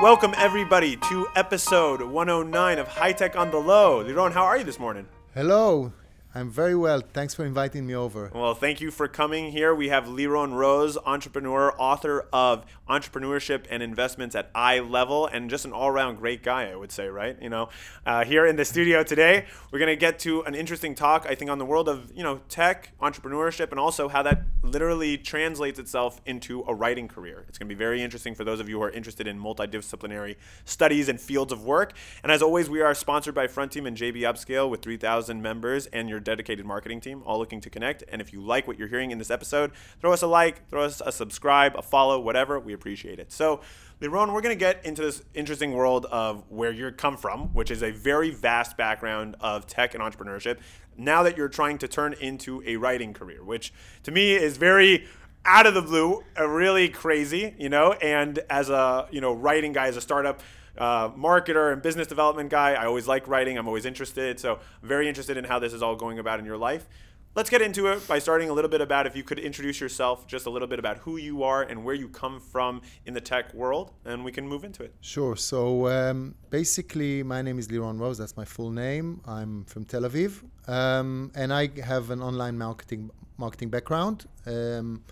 Welcome everybody to episode 109 of High Tech on the Low. Liron, how are you this morning? Hello. I'm very well. Thanks for inviting me over. Well, thank you for coming here. We have Liron Rose, entrepreneur, author of Entrepreneurship and Investments at Eye Level, and just an all-around great guy, I would say, right? You know, uh, here in the studio today, we're gonna get to an interesting talk, I think, on the world of you know tech, entrepreneurship, and also how that literally translates itself into a writing career. It's gonna be very interesting for those of you who are interested in multidisciplinary studies and fields of work. And as always, we are sponsored by Front Team and JB Upscale with 3,000 members and your dedicated marketing team, all looking to connect. And if you like what you're hearing in this episode, throw us a like, throw us a subscribe, a follow, whatever. We appreciate it. So, Liron, we're going to get into this interesting world of where you come from, which is a very vast background of tech and entrepreneurship. Now that you're trying to turn into a writing career, which to me is very out of the blue, uh, really crazy, you know. And as a you know writing guy, as a startup uh, marketer and business development guy, I always like writing. I'm always interested. So I'm very interested in how this is all going about in your life. Let's get into it by starting a little bit about if you could introduce yourself, just a little bit about who you are and where you come from in the tech world, and we can move into it. Sure. So um, basically, my name is Liron Rose. That's my full name. I'm from Tel Aviv, um, and I have an online marketing marketing background. Um,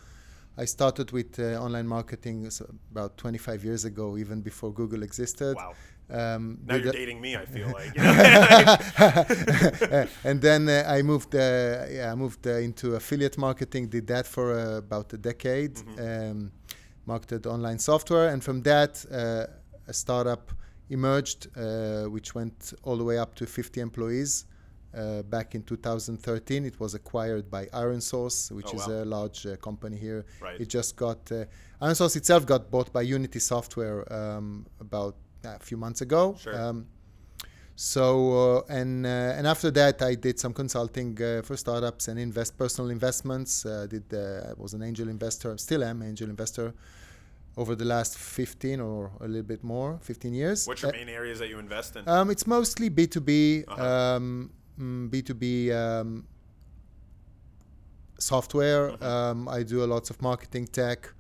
I started with uh, online marketing about 25 years ago, even before Google existed. Wow. Um, now you're dating me. I feel like. and then uh, I moved. Uh, yeah, I moved uh, into affiliate marketing. Did that for uh, about a decade. Mm-hmm. Um, marketed online software, and from that, uh, a startup emerged, uh, which went all the way up to 50 employees. Back in 2013, it was acquired by ironSource, which oh, is wow. a large company here. Right. It just got ironSource itself got bought by Unity Software um, about a few months ago. Sure. Um, so uh, and uh, and after that, I did some consulting uh, for startups and invest personal investments. Uh, did uh, I was an angel investor, still am angel investor over the last 15 or a little bit more, 15 years. What's your uh, main areas that you invest in? Um, it's mostly B2B, uh-huh. um, B2B mm, um, software. Mm-hmm. Um, I do a lots of marketing tech.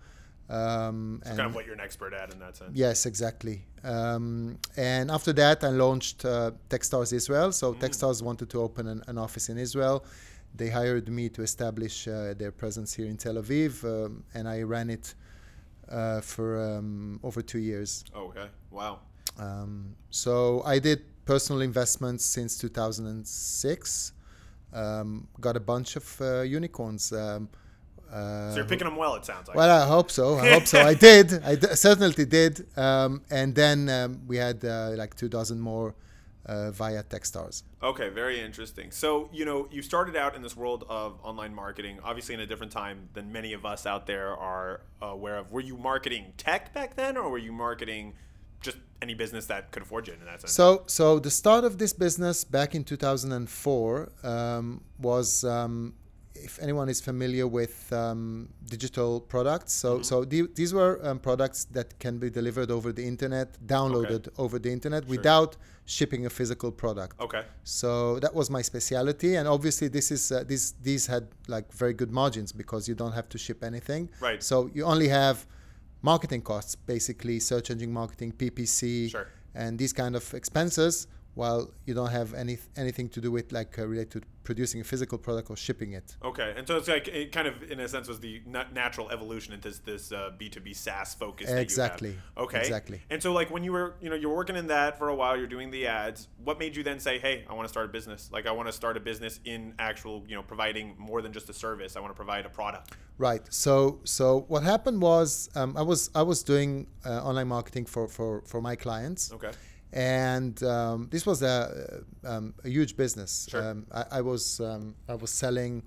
Um, so kind of what you're an expert at in that sense. Yes, exactly. Um, and after that, I launched uh, Techstars Israel. So mm. Techstars wanted to open an, an, office in Israel. They hired me to establish uh, their presence here in Tel Aviv, um, and I ran it uh, for um, over two years. okay, wow. Um, so I did personal investments since 2006. Um, got a bunch of uh, unicorns. Uh, so you're picking them well, it sounds like. Well, I hope so. I hope so. I did. I d- certainly did. Um, and then um, we had uh, like two dozen more uh, via Techstars. Okay, very interesting. So you know, you started out in this world of online marketing, obviously in a different time than many of us out there are aware of. Were you marketing tech back then, or were you marketing any business that could afford you in that sense? So, so the start of this business back in 2004 um, was um, if anyone is familiar with um, digital products, so mm-hmm. so the, these were um, products that can be delivered over the internet, downloaded okay. over the internet sure. without shipping a physical product. Okay. So that was my specialty, and obviously this is uh, these these had like very good margins because you don't have to ship anything. Right. So you only have marketing costs, basically search engine marketing, PPC, sure. and these kind of expenses while you don't have any anything to do with like uh, related producing a physical product or shipping it. Okay, and so it's like it kind of in a sense was the natural evolution into this this uh, B two B SaaS focus. Exactly. Okay. Exactly. And so like when you were you know you're working in that for a while, you're doing the ads. What made you then say, hey, I want to start a business? Like I want to start a business in actual you know providing more than just a service. I want to provide a product. Right. So so what happened was um, I was I was doing uh, online marketing for for for my clients. Okay and um, this was a, um, a huge business. Sure. Um, I, I, was um, I was selling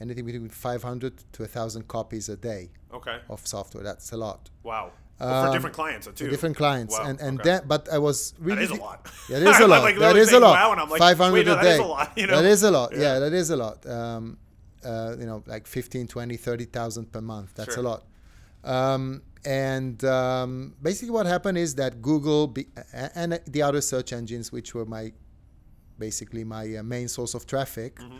anything between 500 to 1,000 copies a day. Okay. Of software. That's a lot. Wow. for different clients too. different clients, wow. and and okay. that, but I was really. That is a lot. Yeah, that is a lot. like that is a lot. Wow, and I'm like, 500 no, a day. That is a lot. You know? That is a lot. Yeah, yeah that is a lot. Um, uh, you know, like 15, 20, 30,000 per month. That's sure. a lot. And um, basically, what happened is that Google be, and the other search engines, which were my basically my uh, main source of traffic, mm-hmm.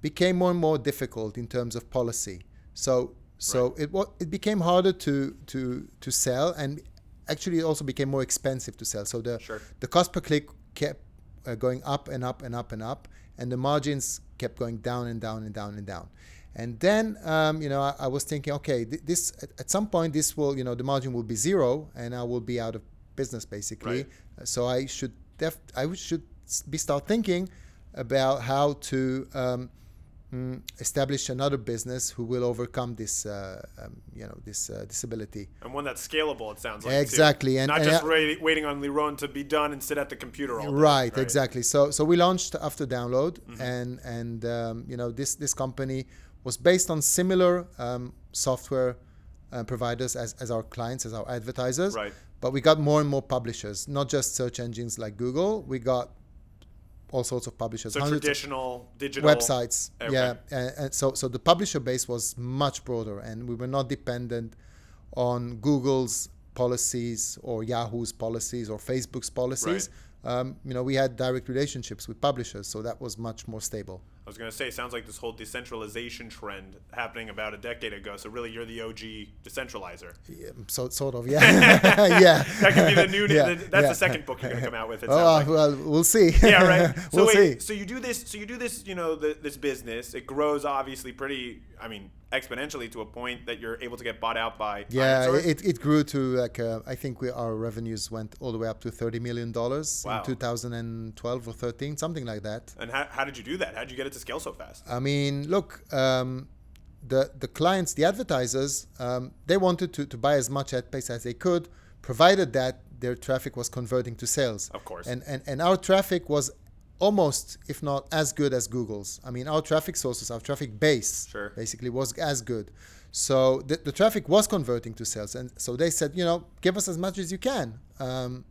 became more and more difficult in terms of policy. So so right. it it became harder to to to sell and actually it also became more expensive to sell. So the Sure. the cost per click kept uh, going up and up and up and up, and the margins kept going down and down and down and down. And then, um, you know, I, I was thinking, okay, th- this at, at some point this will, you know, the margin will be zero, and I will be out of business basically. Right. So I should def- I should be start thinking about how to um, mm, establish another business who will overcome this, uh, um, you know, this uh, disability. And one that's scalable, it sounds like. too. Exactly, and- not and just I- wait, waiting on Liron to be done and sit at the computer all day. Right, exactly. So so we launched AfterDownload, Mm-hmm. and and um, you know this this company was based on similar um, software uh, providers as, as our clients, as our advertisers. Right. But we got more and more publishers, not just search engines like Google. We got all sorts of publishers, So traditional digital websites. Okay. Yeah, and, and so so the publisher base was much broader, and we were not dependent on Google's policies or Yahoo's policies or Facebook's policies. Um, you know, we had direct relationships with publishers, so that was much more stable. I was going to say, sounds like this whole decentralization trend happening about a decade ago. So really, you're the OG decentralizer. Yeah, so sort of, yeah, yeah. That could be the new. Yeah, the, that's yeah. the second book you're going to come out with. It Oh, like. well, we'll see. yeah, right. So we'll wait, see. so you do this. So you do this. You know, the, this business. It grows obviously pretty. I mean, exponentially to a point that you're able to get bought out by. Yeah, it, it grew to like uh, I think we our revenues went all the way up to thirty million dollars Wow. in 2012 or 13, something like that. and how, how did you do that? How did you get it to scale so fast? I mean, look, um, the the clients, the advertisers, um, they wanted to, to buy as much ad space as they could, provided that their traffic was converting to sales. Of course. And and, and our traffic was almost, if not as good as Google's. I mean, our traffic sources, our traffic base, Sure. basically was as good. So the, the traffic was converting to sales, and so they said, you know, give us as much as you can. Um,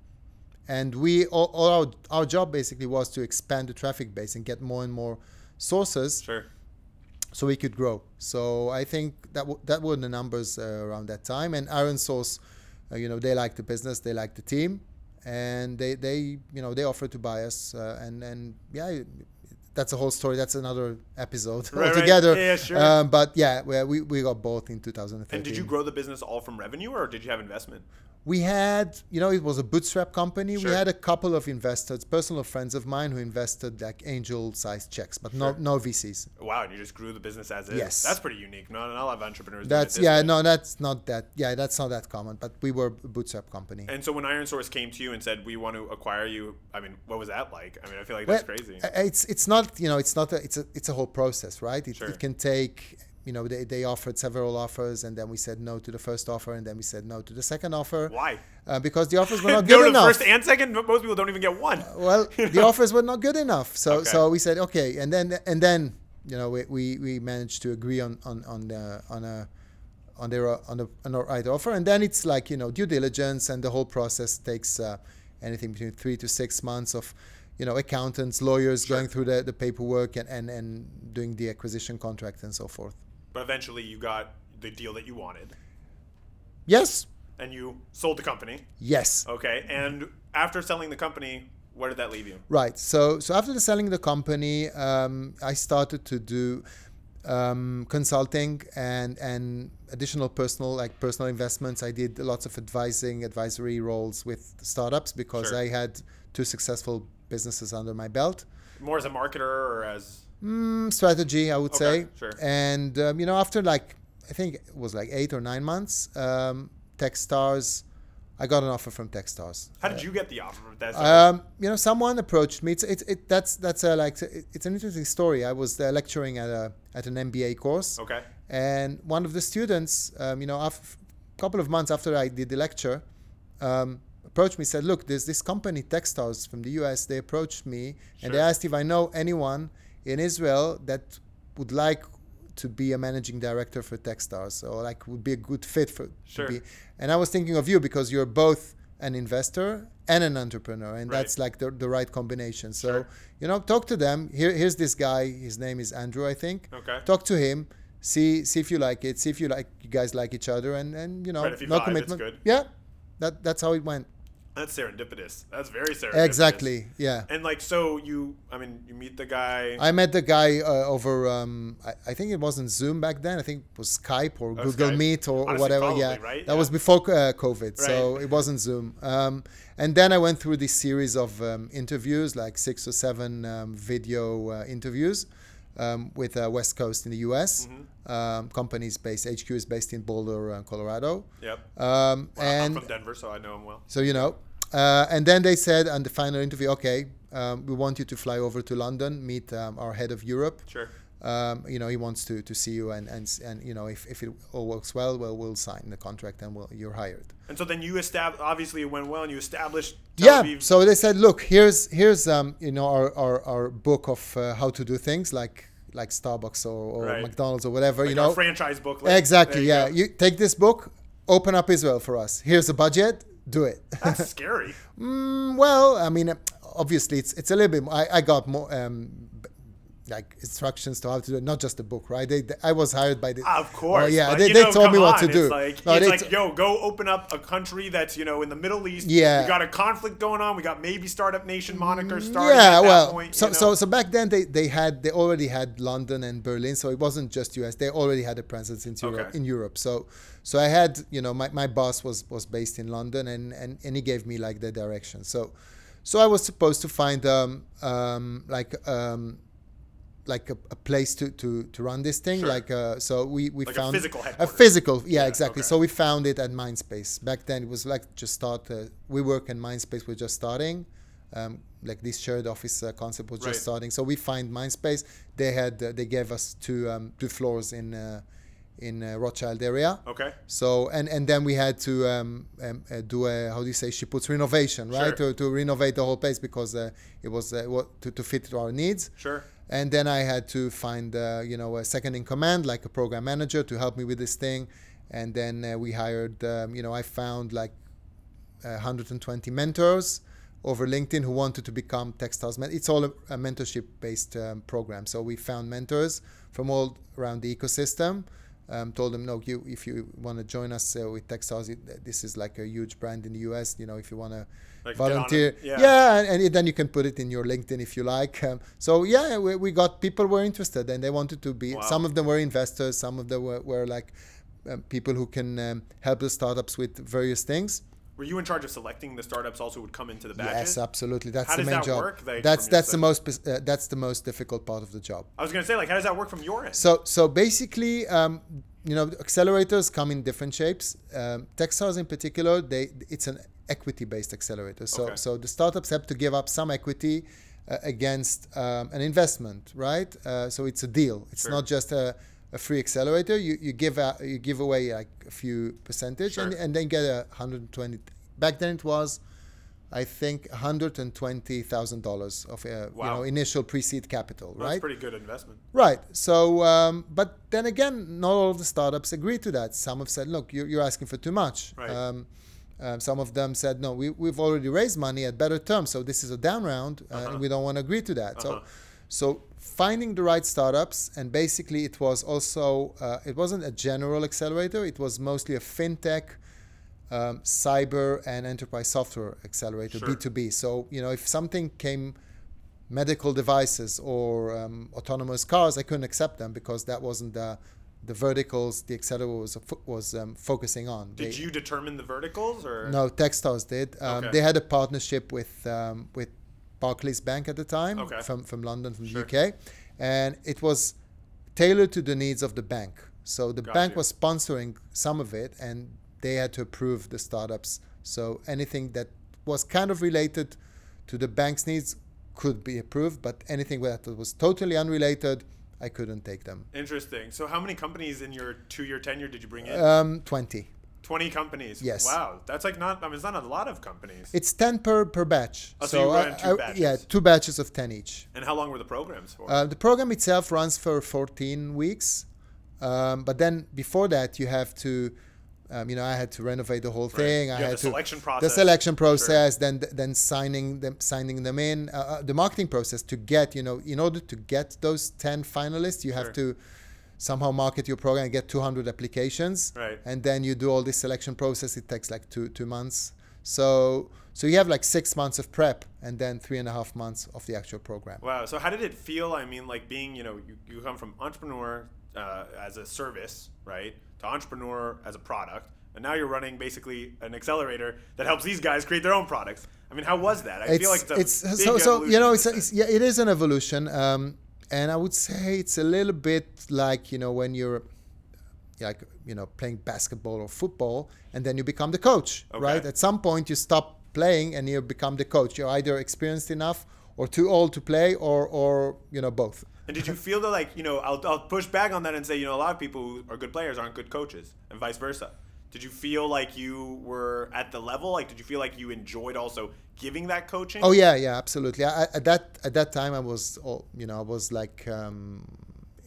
and we all, all our, our job basically was to expand the traffic base and get more and more sources Sure. so we could grow. So I think that w- that were the numbers uh, around that time. And ironSource, uh, you know, they like the business, they like the team, and they they you know they offered to buy us. Uh, and and yeah, that's a whole story. That's another episode Right, right. altogether. Yeah, yeah, sure. Um, but yeah, we, we we got both in 2013. And did you grow the business all from revenue, or did you have investment? We had, you know, it was a bootstrap company. Sure. We had a couple of investors, personal friends of mine, who invested like angel-sized checks, but no Sure. no VCs. Wow, and you just grew the business as is. Yes. That's pretty unique. Not, not a lot of entrepreneurs. That's yeah, way. no, that's not that. Yeah, that's not that common. But we were a bootstrap company. And so when ironSource came to you and said we want to acquire you, I mean, what was that like? I mean, I feel like that's Well, crazy. uh, It's it's not you know it's not a, it's a it's a whole process, right? It, Sure. it can take you know they, they offered several offers and then we said no to the first offer and then we said no to the second offer Why? uh, because the offers were not no, good the enough. first and second. Most people don't even get one. well, the offers were not good enough. So Okay. so we said okay, and then and then you know we, we, we managed to agree on on on the, on a on their on the on the right offer, and then it's like you know due diligence, and the whole process takes uh, anything between three to six months of you know accountants, lawyers Sure. going through the, the paperwork and, and and doing the acquisition contract and so forth. But eventually, you got the deal that you wanted, Yes, and you sold the company. yes. Okay, and after selling the company, where did that leave you? Right. So so after the selling the company, um, I started to do um, consulting and and additional personal like personal investments. I did lots of advising, advisory roles with startups because Sure. I had two successful businesses under my belt. More as a marketer or as Mm, strategy, I would Okay, say. sure. And um, you know, after like I think it was like eight or nine months, um, TechStars, I got an offer from TechStars. how did you get the offer? That's Um, you know, someone approached me. It's it's it, that's that's a, like it, it's an interesting story. I was uh, lecturing at a at an MBA course, okay. and one of the students, um, you know, a couple of months after I did the lecture, um, approached me. Said, "Look, there's this company, Techstars from the US. They approached me and they asked if I know anyone in Israel that would like." To be a managing director for Techstars, or like would be a good fit for. to Sure. be- and I was thinking of you because you're both an investor and an entrepreneur, and Right. that's like the, the right combination. So, Sure. you know, talk to them. Here, here's this guy. His name is Andrew, I think. Okay. Talk to him. See, see if you like it. See if you like you guys like each other, and and you know, Right, you no vibe, commitment. good. Yeah, that that's how it went. That's serendipitous. That's very serendipitous. Exactly. Yeah. And like, so you, I mean, you meet the guy. I met the guy uh, over. Um, I, I think it wasn't Zoom back then. I think it was Skype or Oh, Google Skype. Meet or, Honestly, whatever. probably, yeah, right? that Yeah. was before uh, COVID, so it wasn't Zoom. Um, and then I went through this series of um, interviews, like six or seven um, video uh, interviews. Um, with uh, West Coast in the U.S. Mm-hmm. Um, companies based HQ is based in Boulder, uh, Colorado. Yep. Um, Well, and I'm from Denver, so I know him well. so you know, uh, and then they said on the final interview, okay, um, we want you to fly over to London, meet um, our head of Europe. Sure. Um, you know, he wants to, to see you, and, and and you know, if, if it all works well, well, we'll sign the contract and we'll, you're hired. And so then you established. Obviously, it went well, and you established. Tel Yeah. Aviv- So they said, look, here's here's um, you know our, our, our book of uh, how to do things like like Starbucks or, or Right. McDonald's or whatever. like you know, franchise book. exactly. there Yeah. go. You take this book, open up Israel for us. Here's the budget. Do it. That's scary. Mm, well, I mean, obviously, it's it's a little bit. I, I got more um, like instructions to how to do it, not just a book, right? They, they- I was hired by the. Of course. Oh, yeah, they, they know, told me what on, to do. It's like, No, it's like yo, go open up a country that's you know in the Middle East. Yeah. We got a conflict going on. We got maybe Startup Nation moniker starting. yeah, well, point, so, you know? so so back then they, they had they already had London and Berlin, so it wasn't just US. They already had a presence in Europe. Okay. In Europe, so so I had you know my, my boss was was based in London, and, and and he gave me like the direction. So so I was supposed to find um um like um like a, a place to, to, to run this thing Sure. like uh, so we, we Like a found physical a physical yeah, Yeah, exactly okay. so we found it at mindspace back then it was like just start uh, WeWork in mindspace we're just starting um, like this shared office uh, concept was just Right. starting so we find mindspace they had uh, they gave us two um, two floors in uh, in uh, rothschild area okay. so and and then we had to um, um, uh, do a how do you say she puts renovation right Sure. to, to renovate the whole place because uh, it was uh, what, to, to fit to our needs Sure. And then I had to find uh, you know a second in command like a program manager to help me with this thing. And then uh, we hired um, you know I found like 120 mentors over LinkedIn who wanted to become Techstars men- it's all a, a mentorship based um, program. So we found mentors from all around the ecosystem um, told them no you if you want to join us uh, with Techstars it, this is like a huge brand in the US you know if you want to Like, get on it. volunteer Yeah. yeah and, and then you can put it in your linkedin if you like um, so yeah we, we got people were interested and they wanted to be Wow. some of them were investors some of them were, were like um, people who can um, help the startups with various things Were you in charge of selecting the startups also would come into the badges? yes absolutely that's How the main that job work, like, that's that's the most uh, that's the most difficult part of the job I was gonna say like how does that work from your end? so so basically, um, you know, accelerators come in different shapes. Um, Techstars in particular, they it's an equity-based accelerator. So Okay. so the startups have to give up some equity uh, against um, an investment, right? Uh, so it's a deal. It's Sure. not just a, a free accelerator. You you give out, you give away like a few percentage and, Sure. and then get a 120. Back then it was. I think $120,000 of uh, you know initial pre-seed capital, That's right? pretty good investment. Right. So, um, but then again, not all of the startups agree to that. Some have said, "Look, you're, you're asking for too much." Right. Um, um, some of them said, "No, we, we've already raised money at better terms, so this is a down round, uh, Uh-huh. and we don't want to agree to that." Uh-huh. So, so finding the right startups, and basically, it was also uh, it wasn't a general accelerator; it was mostly a fintech. Um, cyber and enterprise software accelerator Sure. B2B. So you know, if something came medical devices or um, autonomous cars, I couldn't accept them because that wasn't the the verticals the accelerator was was um, focusing on. Did They- you determine the verticals or No, Techstars did. Um, Okay. They had a partnership with um, with Barclays Bank at the time Okay. from from London, from Sure. the UK, and it was tailored to the needs of the bank. So the Got bank you. was sponsoring some of it, and they had to approve the startups. So anything that was kind of related to the bank's needs could be approved, but anything that was totally unrelated, I couldn't take them. Interesting. So how many companies in your two-year tenure did you bring in? Um, Twenty. Twenty companies. yes. Wow, that's like not. I mean, it's not a lot of companies. It's ten per per batch. Oh, so you I- ran two I- yeah, two batches of ten each. and how long were the programs for? Uh, the program itself runs for 14 weeks, um, but then before that you have to, um, you know, I had to renovate the whole thing. You I had the to selection the process. selection process, then then signing them, signing them in, uh, uh, the marketing process to get, you know, in order to get those 10 finalists, you have Sure. to somehow market your program and get 200 applications, Right. and then you do all this selection process. It takes like two two months. So so you have like six months of prep and then three and a half months of the actual program. Wow. So how did it feel? I mean, like being, you know, you, you come from entrepreneur uh, as a service, right, to entrepreneur as a product, and now you're running basically an accelerator that helps these guys create their own products. I mean, how was that? I it's, feel like it's, it's so so you know it's, it's, yeah it is an evolution, um, and I would say it's a little bit like you know when you're like you know playing basketball or football and then you become the coach Okay. right at some point you stop playing and you become the coach you're either experienced enough or too old to play or or you know both And did you feel that, like, you know, I'll, I'll push back on that and say, you know, a lot of people who are good players aren't good coaches, and vice versa. Did you feel like you were at the level? Like, did you feel like you enjoyed also giving that coaching? oh yeah yeah absolutely I, at that at that time i was you know i was like um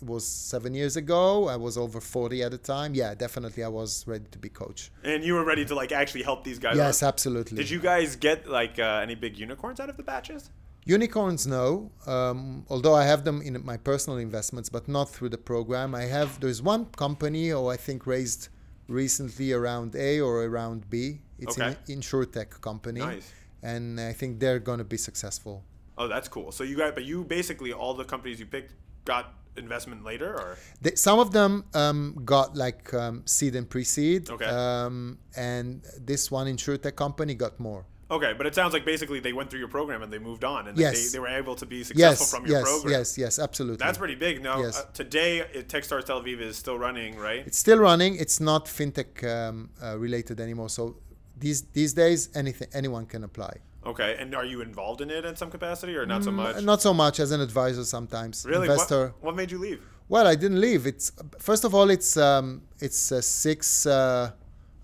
it was seven years ago i was over 40 at the time yeah definitely i was ready to be coach And you were ready to like actually help these guys. yes out. absolutely Did you guys get like uh, any big unicorns out of the batches? Unicorns, no. Um, although I have them in my personal investments, but not through the program. I have. There's one company, who I think raised recently around A or around B. It's Okay. an insurtech company, Nice. and I think they're going to be successful. Oh, that's cool. So you got, but you basically all the companies you picked got investment later, or They, some of them um, got like um, seed and pre-seed, Okay. um, and this one insurtech company got more. Okay. But it sounds like basically they went through your program and they moved on, and Yes. they, they were able to be successful Yes, from your yes, program. yes, yes, absolutely. That's pretty big. Now Yes. uh, today, uh, TechStars Tel Aviv is still running, right? It's still running. It's not fintech um, uh, related anymore. So these these days, anything anyone can apply. Okay. And are you involved in it in some capacity, or not so much? Mm, Not so much as an advisor sometimes. really? What, Investor. what made you leave? Well, I didn't leave. It's first of all, it's um, it's uh, six. Uh,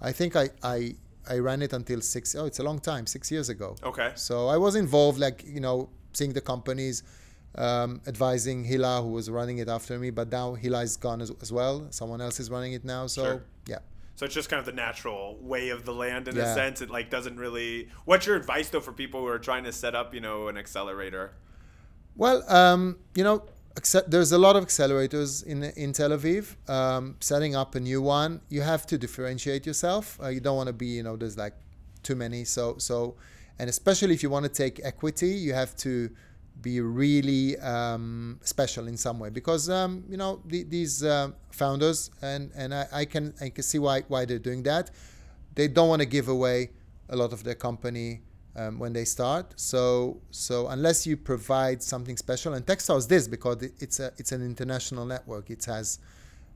I think I, I I ran it until six oh it's a long time, six years ago. Okay. So I was involved, like you know, seeing the companies, um, advising Hila, who was running it after me. But now Hila is gone as, as well. Someone else is running it now. So Sure. yeah. So it's just kind of the natural way of the land in a sense. It like doesn't really. What's your advice though for people who are trying to set up, you know, an accelerator? Well, um, you know, there's a lot of accelerators in in Tel Aviv. Um, setting up a new one, you have to differentiate yourself. Uh, you don't want to be, you know, there's like too many. So so, and especially if you want to take equity, you have to be really um, special in some way because um, you know the, these uh, founders and and I, I can I can see why why they're doing that. They don't want to give away a lot of their company um, when they start. So so unless you provide something special, and Techstars is this because it's a it's an international network. It has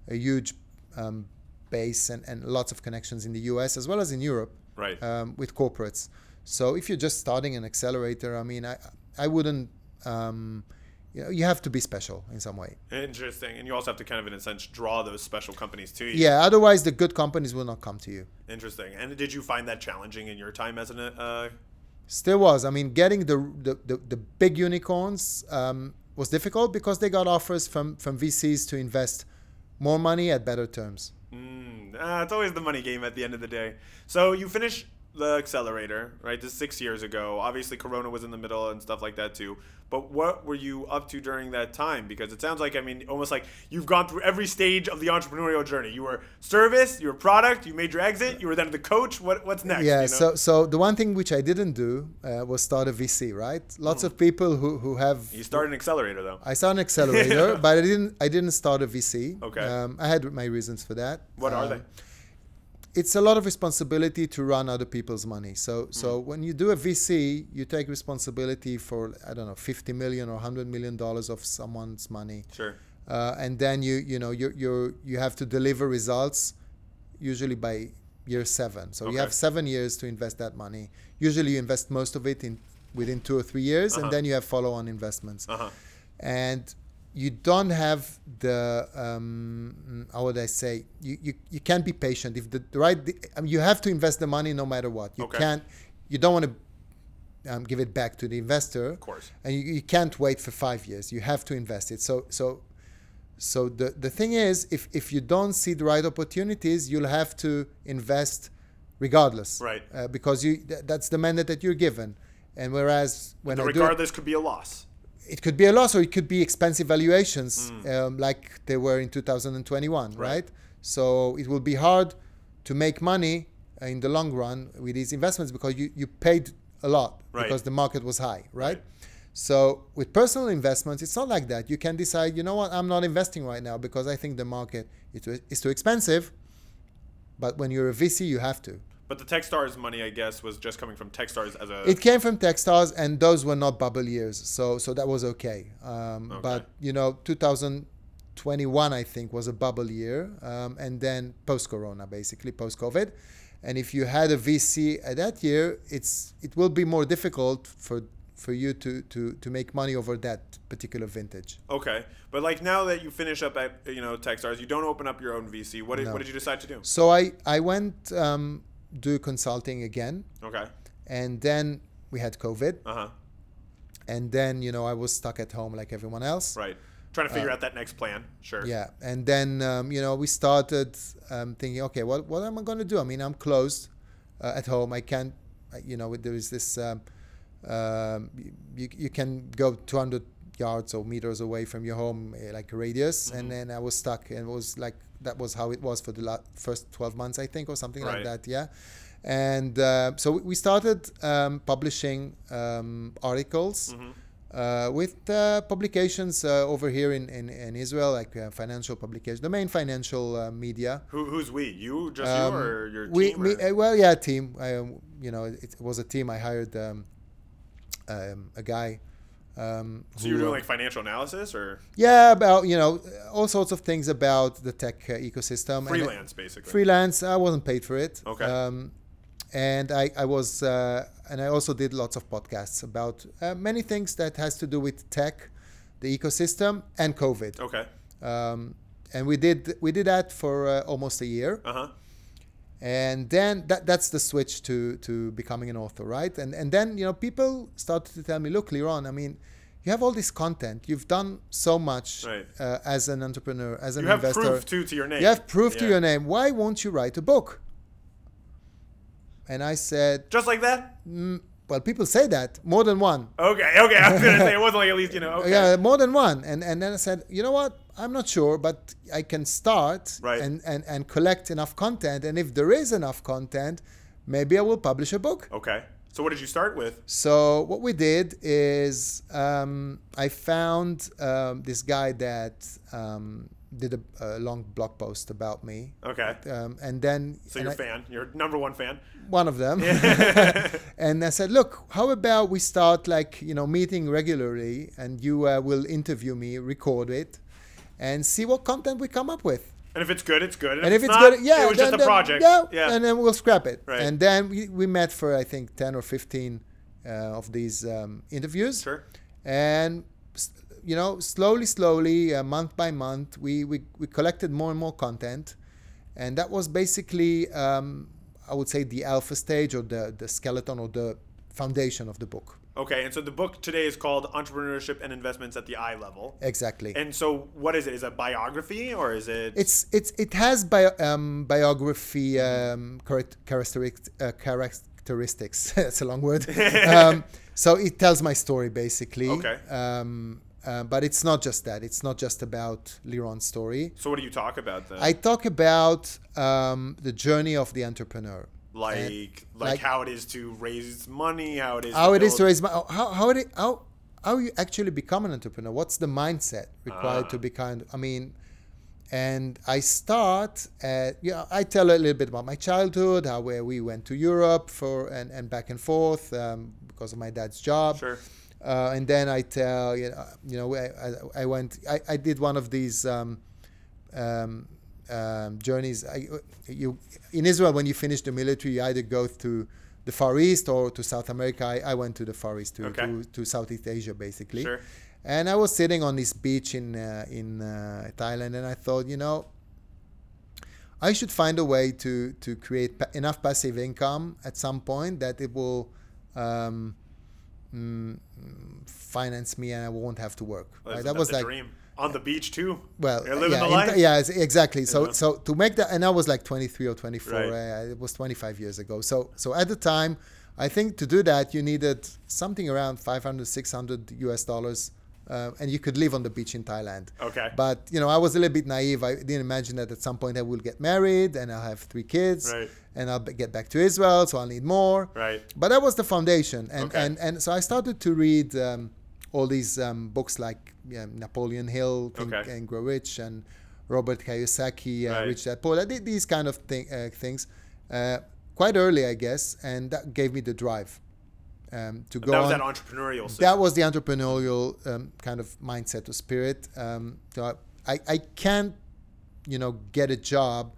a huge um, base and, and lots of connections in the US as well as in Europe Right. um, with corporates. So if you're just starting an accelerator, I mean, I I wouldn't. Um, you know, you have to be special in some way. Interesting. And you also have to kind of, in a sense, draw those special companies to you. Yeah. Otherwise, the good companies will not come to you. Interesting. And did you find that challenging in your time as an uh, Still was. I mean, getting the the, the, the big unicorns um, was difficult because they got offers from from VCs to invest more money at better terms. Mm, ah, it's always the money game at the end of the day. So you finish the accelerator, right? This is six years ago. Obviously, Corona was in the middle and stuff like that too. But what were you up to during that time? Because it sounds like, I mean, almost like you've gone through every stage of the entrepreneurial journey. You were service, you were product, you made your exit, you were then the coach. What what's next? yeah. you know? So so the one thing which I didn't do uh, was start a VC. Right. Lots of people who who have you started an accelerator though. I started an accelerator, but I didn't. I didn't start a VC. Okay. Um, I had my reasons for that. What are Um, they? It's a lot of responsibility to run other people's money. So, so when you do a VC, you take responsibility for I don't know, fifty million or hundred million dollars of someone's money, Sure. uh, and then you you know you you you have to deliver results, usually by year seven. So you have seven years to invest that money. Usually, you invest most of it in within two or three years, Uh-huh. and then you have follow-on investments Uh huh. and you don't have the um, how would I say you, you, you can't be patient if the, the right I mean, you have to invest the money no matter what you Okay. can't you don't want to um, give it back to the investor Of course. and you, you can't wait for five years you have to invest it so so so the, the thing is if, if you don't see the right opportunities you'll have to invest regardless Right. uh, because you th- that's the mandate that you're given and whereas when I do it, regardless could be a loss. It could be a loss or it could be expensive valuations um, like they were in 2021 Right. right. so it will be hard to make money in the long run with these investments because you, you paid a lot Right. because the market was high, right? Right. So with personal investments, it's not like that. You can decide, you know what, I'm not investing right now because I think the market is too expensive. But when you're a VC, you have to. But the Techstars money, I guess, was just coming from Techstars as a. It came from Techstars, and those were not bubble years, so so that was okay. Um, Okay. But you know, 2021, I think, was a bubble year, um, and then post-corona, basically post-COVID. And if you had a VC at that year, it's it will be more difficult for for you to to to make money over that particular vintage. okay, but like now that you finish up at you know Techstars, you don't open up your own VC. What did, No. what did you decide to do? So I I went um, do consulting again, Okay. and then we had COVID, Uh huh. and then you know I was stuck at home like everyone else. Right. Trying to figure out that next plan. Sure. Uh, Yeah, and then um, you know we started um, thinking, okay, what what am I going to do? I mean, I'm closed uh, at home. I can't, you know, there is this. Um, um, you you can go 200 yards or meters away from your home, eh, like a radius, and then I was stuck, and it was like that was how it was for the la- first 12 months, I think, or something Right. like that. Yeah, and uh, so we started um, publishing um, articles Mhm. uh, with uh, publications uh, over here in, in, in Israel, like uh, financial publications, the main financial uh, media. Who, who's we? You, just Um, you, or your we, team? me, or- uh, well, yeah, team. I, um, you know, it, was a team. I hired um, um, a guy. Um, so you were who, doing like financial analysis or yeah, about you know all sorts of things about the tech uh, ecosystem. And, freelance, basically? freelance. I wasn't paid for it. Okay. Um, and I, I was, uh, and I also did lots of podcasts about uh, many things that has to do with tech, the ecosystem, and COVID. Okay. Um, and we did we did that for uh, almost a year, Uh huh. And then that that's the switch to to becoming an author, right? And and then you know people started to tell me, look, Liron, I mean. You have all this content. You've done so much Right. uh, as an entrepreneur, as an You have investor. proof too to your name. You have proof to your name. Why won't you write a book? And I said, Just like that? mm, well, people say that more than one. Okay. Okay. I was gonna say it wasn't like at least you know. Okay. Yeah, more than one. And and then I said, you know what? I'm not sure, but I can start Right. and, and, and collect enough content. And if there is enough content, maybe I will publish a book. Okay. So what did you start with? So what we did is um, I found um, this guy that um, did a, a long blog post about me. Okay. Um, and then So and you're a fan. You're number one fan. one of them and i said look how about we start like you know meeting regularly and you uh, will interview me record it and see what content we come up with And if it's good, it's good. and if it's not, good yeah it was then, just a then- project. yeah, Yeah. and then we'll scrap it Right. and then we, we met for i think 10 or 15 uh, of these um, interviews sure. and you know slowly slowly uh, month by month we, we we collected more and more content and that was basically um, i would say the alpha stage or the the skeleton or the foundation of the book Okay. And so the book today is called Entrepreneurship and Investments at the Eye Level. exactly And so what is it? Is it a biography or is it? it's it's it has bio, um, biography um, charac- characteristics uh, characteristics that's a long word um, so it tells my story basically Okay. um, uh, but it's not just that it's not just about Liron's story so what do you talk about then? I talk about um, the journey of the entrepreneur. like, and- like like- how it is to raise money, how it is. How to it is to raise money. How how it, how how you actually become an entrepreneur. What's the mindset required Ah. to become? I mean, and I start at yeah. I tell a little bit about my childhood, how where we went to Europe for and, and back and forth um, because of my dad's job. Sure. Uh, and then I tell you know, you know I, I, went I, I did one of these um, um, um, journeys. I, you in Israel when you finish the military, you either go to the Far East or to South America. I, I went to the Far East to, Okay. to, to Southeast Asia basically. Sure. And I was sitting on this beach in uh, in uh, Thailand, and I thought, you know, I should find a way to to create pa- enough passive income at some point that it will um, mm, finance me, and I won't have to work. That's, right? That was like dream. On the beach too. well, yeah, the in- yeah, exactly. So, know? so to make that, and I was like 23 or 24. Right. Uh, it was 25 years ago. So, so at the time, I think to do that, you needed something around 500, 600 US dollars uh, and you could live on the beach in Thailand. Okay. But you know, I was a little bit naive. I didn't imagine that at some point I will get married and I'll have three kids, Right. And I'll get back to Israel, so I'll need more. Right. But that was the foundation, and Okay. and and so I started to read um, all these um, books like yeah, Napoleon Hill, Think Okay. and Grow Rich, and Robert Kiyosaki, uh, Right. Rich Dad Poor. I did these kind of thing, uh, things uh, quite early, I guess, and that gave me the drive um, to go That was on. that entrepreneurial. That was the entrepreneurial um, kind of mindset or spirit. Um, so I, I can't, you know, get a job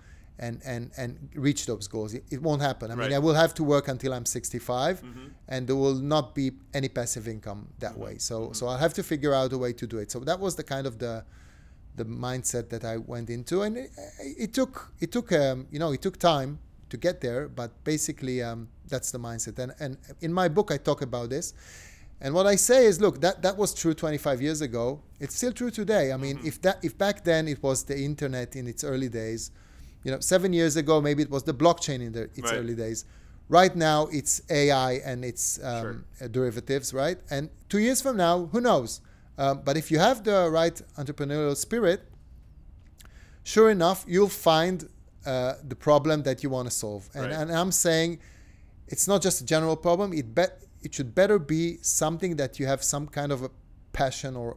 and, and, and reach those goals. It, it won't happen. I mean, I will have to work until I'm 65, Mm-hmm. and there will not be any passive income that way. So Mm-hmm. so I'll have to figure out a way to do it. So that was the kind of the the mindset that I went into, and it, it took it took um, you know it took time to get there, but basically um, that's the mindset. And and in my book I talk about this, and what I say is, look, that that was true 25 years ago. It's still true today. I mean, if that if back then it was the internet in its early days, you know, seven years ago maybe it was the blockchain in the, its Right. early days. Right now it's AI and its um, Sure. uh, derivatives, right? And two years from now, who knows? Um, but if you have the right entrepreneurial spirit, sure enough, you'll find uh, the problem that you want to solve. And, Right. and I'm saying it's not just a general problem. It bet it should better be something that you have some kind of a passion or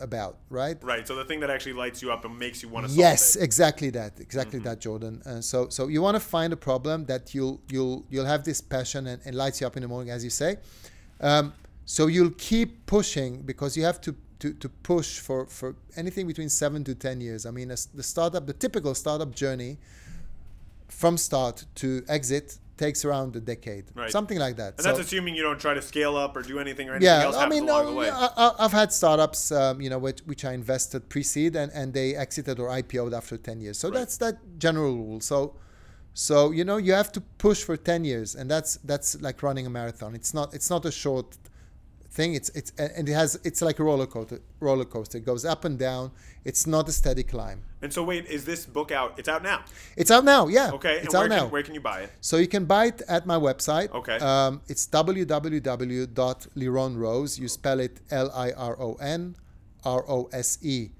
about, right? Right. So the thing that actually lights you up and makes you want to solve Yes, exactly that, exactly Mm-hmm. that, Jordan. Uh, so, so you want to find a problem that you'll you'll you'll have this passion and, and lights you up in the morning, as you say. Um, so you'll keep pushing because you have to to, to push for for anything between seven to ten years. I mean, as the startup, the typical startup journey from start to exit takes around a decade, Right. something like that. And So- that's assuming you don't try to scale up or do anything or anything yeah, else I mean, along no, the way. I, I've had startups, um, you know, which, which I invested pre-seed and, and they exited or IPO'd after 10 years. So Right. that's that general rule. So, so you know, you have to push for 10 years, and that's that's like running a marathon. It's not it's not a short thing. It's it's and it has it's like a roller coaster. Roller coaster. It goes up and down. It's not a steady climb. and so wait, is this book out? It's out now. It's out now. Yeah. Okay. It's and where out can, now. where can you buy it? So you can buy it at my website. Okay. Um, it's www.lironrose. You spell it L-I-R-O-N R-O-S-E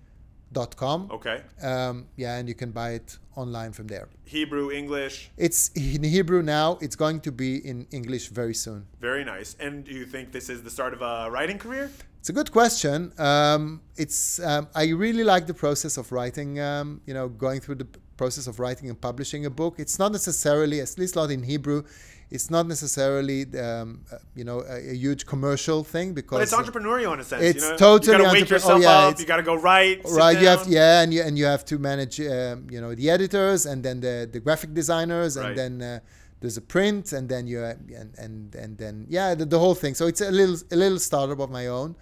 dot com. Okay. Um, yeah, and you can buy it online from there. Hebrew, English. It's in Hebrew now. It's going to be in English very soon. Very nice. And do you think this is the start of a writing career? It's a good question. Um, it's um, I really like the process of writing. Um, you know, going through the process of writing and publishing a book. It's not necessarily, at least not in Hebrew, it's not necessarily um, you know a, a huge commercial thing because But it's entrepreneurial in a sense. It's you know? totally You gotta wake yourself oh, yeah, up. You gotta go write. sit right you have down. yeah and you and you have to manage um, you know the editors and then the the graphic designers and Right. then uh, there's a print and then you and and and then yeah the, the whole thing so it's a little a little startup of my own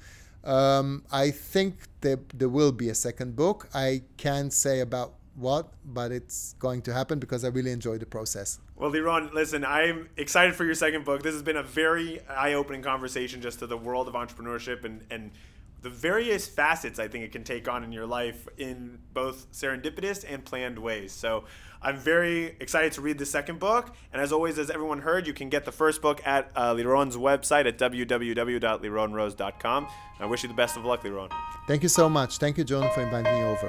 um, i think there, there will be a second book i can't say about what but it's going to happen because i really enjoy the process Well, Liron, listen, I'm excited for your second book. This has been a very eye-opening conversation just to the world of entrepreneurship and and the various facets I think it can take on in your life in both serendipitous and planned ways. So I'm very excited to read the second book. And as always, as everyone heard, you can get the first book at uh, Liron's website at www.lironrose.com. I wish you the best of luck, Liron. thank you so much thank you john for inviting me over